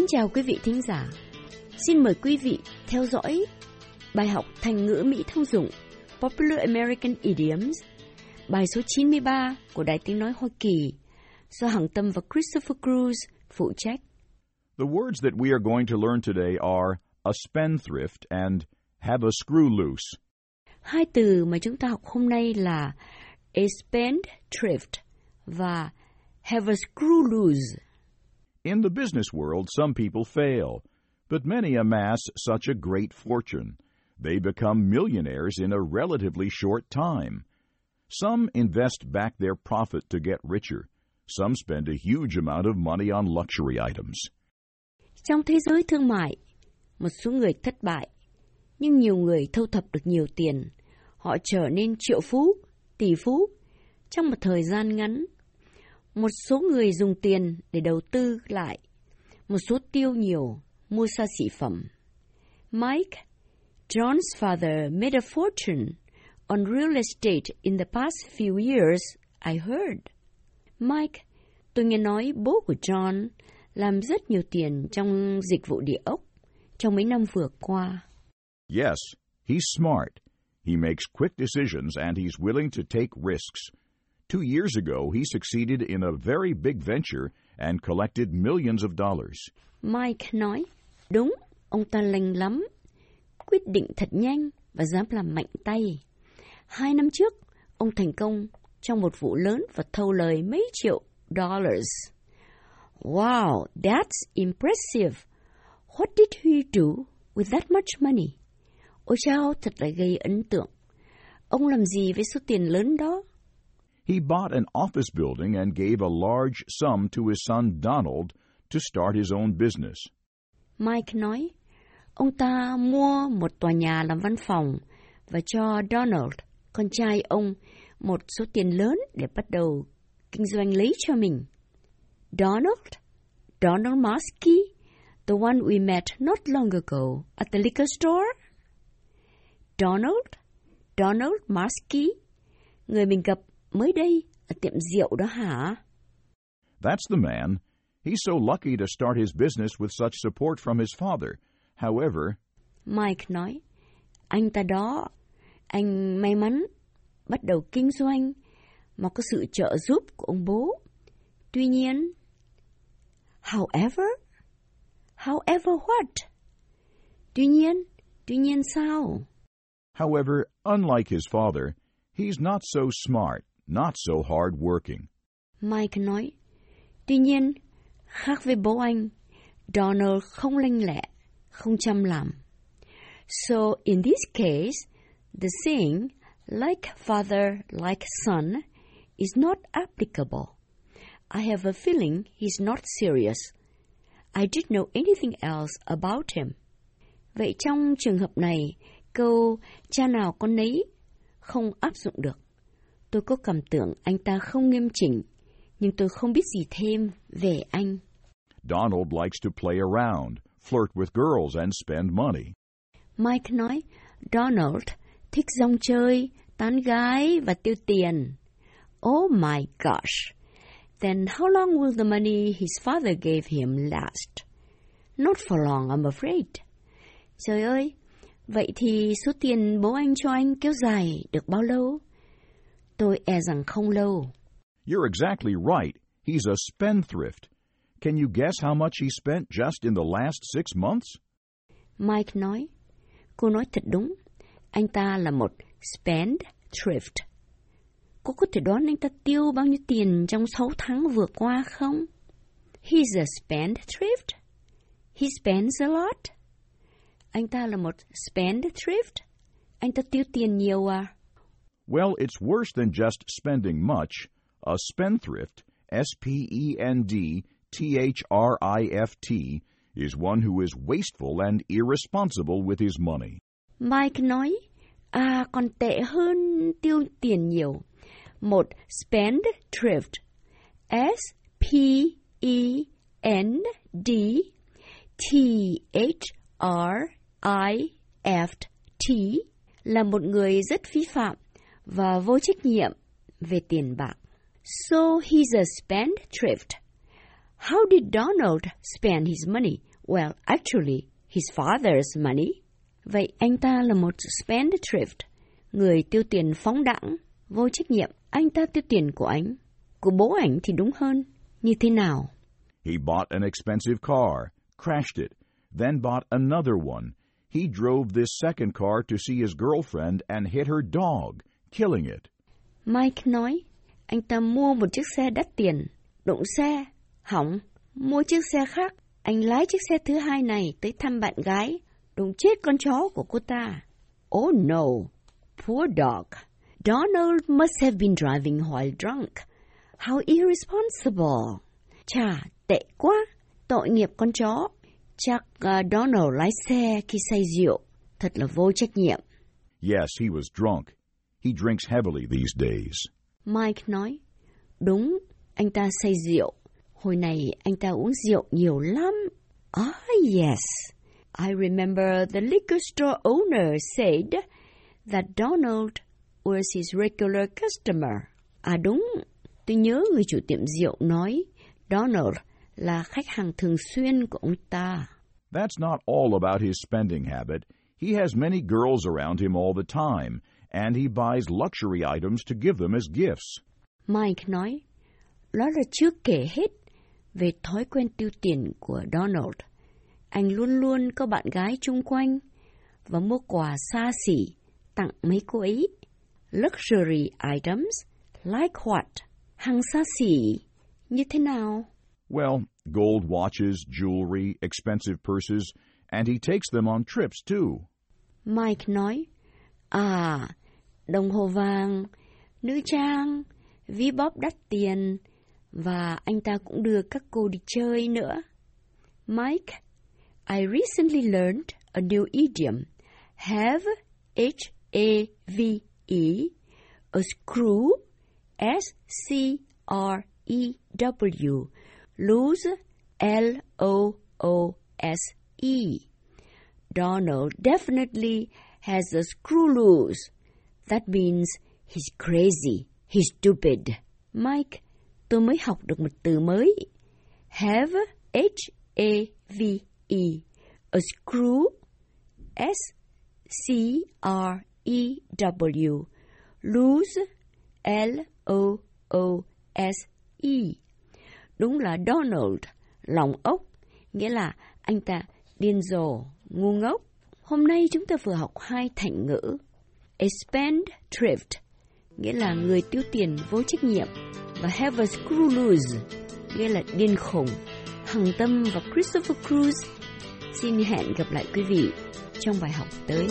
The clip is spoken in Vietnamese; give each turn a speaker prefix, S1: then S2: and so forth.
S1: Kính chào quý vị thính giả. Xin mời quý vị theo dõi bài học thành ngữ Mỹ thông dụng Popular American Idioms, bài số 93 của Đài Tiếng Nói Hoa Kỳ do Hằng Tâm và Christopher Cruz phụ trách.
S2: The words that we are going to learn today are a spendthrift and have a screw loose.
S1: Hai từ mà chúng ta học hôm nay là a spendthrift và have a screw loose.
S2: In the business world, some people fail, but many amass such a great fortune. They become millionaires in a relatively short time. Some invest back their profit to get richer. Some spend a huge amount of money on luxury items.
S1: Trong thế giới thương mại, một số người thất bại, nhưng nhiều người thâu thập được nhiều tiền. Họ trở nên triệu phú, tỷ phú trong một thời gian ngắn. Một số người dùng tiền để đầu tư lại, một số tiêu nhiều, mua xa xỉ phẩm. Mike, John's father made a fortune on real estate in the past few years, I heard. Mike, tôi nghe nói bố của John làm rất nhiều tiền trong dịch vụ địa ốc trong mấy năm vừa qua.
S2: Yes, he's smart. He makes quick decisions and he's willing to take risks. Two years ago, he succeeded in a very big venture and collected millions of dollars.
S1: Mike nói, đúng, ông ta lành lắm, quyết định thật nhanh và dám làm mạnh tay. Hai năm trước, ông thành công trong một vụ lớn và thâu lời mấy triệu dollars. Wow, that's impressive. What did he do with that much money? Ôi chao, thật là gây ấn tượng. Ông làm gì với số tiền lớn đó?
S2: He bought an office building and gave a large sum to his son Donald to start his own business.
S1: Mike nói, ông ta mua một tòa nhà làm văn phòng và cho Donald, con trai ông, một số tiền lớn để bắt đầu kinh doanh lấy cho mình. Donald? Donald Maskey? The one we met not long ago at the liquor store? Donald? Donald Maskey? Người mình gặp mới đây ở tiệm rượu đó hả?
S2: That's the man. He's so lucky to start his business with such support from his father. However,
S1: Mike nói, anh ta đó, anh may mắn bắt đầu kinh doanh mà có sự trợ giúp của ông bố. Tuy nhiên, however, however what? Tuy nhiên, tuy nhiên sao?
S2: however, unlike his father, he's not so smart, not so hard working.
S1: Mike nói, tuy nhiên, khác với bố anh, Donald không lanh lẹ, không chăm làm. So in this case, the saying, like father, like son, is not applicable. I have a feeling he's not serious. I didn't know anything else about him. Vậy trong trường hợp này, câu cha nào con nấy không áp dụng được. Tôi có cảm tưởng anh ta không nghiêm chỉnh, nhưng tôi không biết gì thêm về anh.
S2: Donald likes to play around, flirt with girls, and spend money.
S1: Mike nói, Donald thích rong chơi, tán gái và tiêu tiền. Oh my gosh! Then how long will the money his father gave him last? Not for long, I'm afraid. Trời ơi, vậy thì số tiền bố anh cho anh kéo dài được bao lâu? Tôi e rằng không lâu.
S2: You're exactly right. He's a spendthrift. Can you guess how much he spent just in the last six months?
S1: Mike nói, cô nói thật đúng, anh ta là một spendthrift. Cô có thể đoán anh ta tiêu bao nhiêu tiền trong 6 tháng vừa qua không? He's a spendthrift. He spends a lot. Anh ta là một spendthrift. Anh ta tiêu tiền nhiều à?
S2: Well, it's worse than just spending much. A spendthrift, S P E N D T H R I F T, is one who is wasteful and irresponsible with his money.
S1: Mike nói, à còn tệ hơn tiêu tiền nhiều. Một spendthrift, S P E N D T H R I F T là một người rất phí phạm và vô trách nhiệm về tiền bạc. So he's a spendthrift. How did Donald spend his money Well, actually, his father's money. Vậy anh ta là một spendthrift, người tiêu tiền phóng đãng, vô trách nhiệm. Anh ta tiêu tiền của anh. Của bố ảnh thì đúng hơn. Như thế nào?
S2: He bought an expensive car, crashed it, then bought another one. He drove this second car to see his girlfriend and hit her dog, killing it.
S1: Mike nói, anh ta mua một chiếc xe đắt tiền, đụng xe, hỏng, mua chiếc xe khác. Anh lái chiếc xe thứ hai này tới thăm bạn gái, đụng chết con chó của cô ta. Oh no, poor dog. Donald must have been driving while drunk. How irresponsible. Chà, tệ quá. Tội nghiệp con chó. Chắc uh, Donald lái xe khi say rượu. Thật là vô trách nhiệm.
S2: Yes, he was drunk. He drinks heavily these days.
S1: Mike nói, đúng, anh ta say rượu. Hồi này anh ta uống rượu nhiều lắm. Ah, yes. I remember the liquor store owner said that Donald was his regular customer. À đúng, tôi nhớ người chủ tiệm rượu nói Donald là khách hàng thường xuyên của ông ta.
S2: That's not all about his spending habit. He has many girls around him all the time, and he buys luxury items to give them as gifts.
S1: Mike nói, đó là chưa kể hết về thói quen tiêu tiền của Donald. Anh luôn luôn có bạn gái chung quanh và mua quà xa xỉ tặng mấy cô ấy. Luxury items like what? Hàng xa xỉ như thế nào?
S2: Well, gold watches, jewelry, expensive purses, and he takes them on trips too.
S1: Mike nói, à, đồng hồ vàng, nữ trang, ví bóp đắt tiền, và anh ta cũng đưa các cô đi chơi nữa. Mike, I recently learned a new idiom. Have, H-A-V-E, a screw, S-C-R-E-W, lose, L-O-O-S-E. Donald definitely has a screw loose. That means he's crazy, he's stupid. Mike, tôi mới học được một từ mới. Have, H-A-V-E, a screw, S-C-R-E-W, lose, L-O-O-S-E. Đúng là Donald, lòng ốc, nghĩa là anh ta điên rồ, ngu ngốc. Hôm nay chúng ta vừa học hai thành ngữ. A thrift, nghĩa là người tiêu tiền vô trách nhiệm, và have a screw loose, nghĩa là điên khùng. Hằng Tâm và Christopher Cruz xin hẹn gặp lại quý vị trong bài học tới.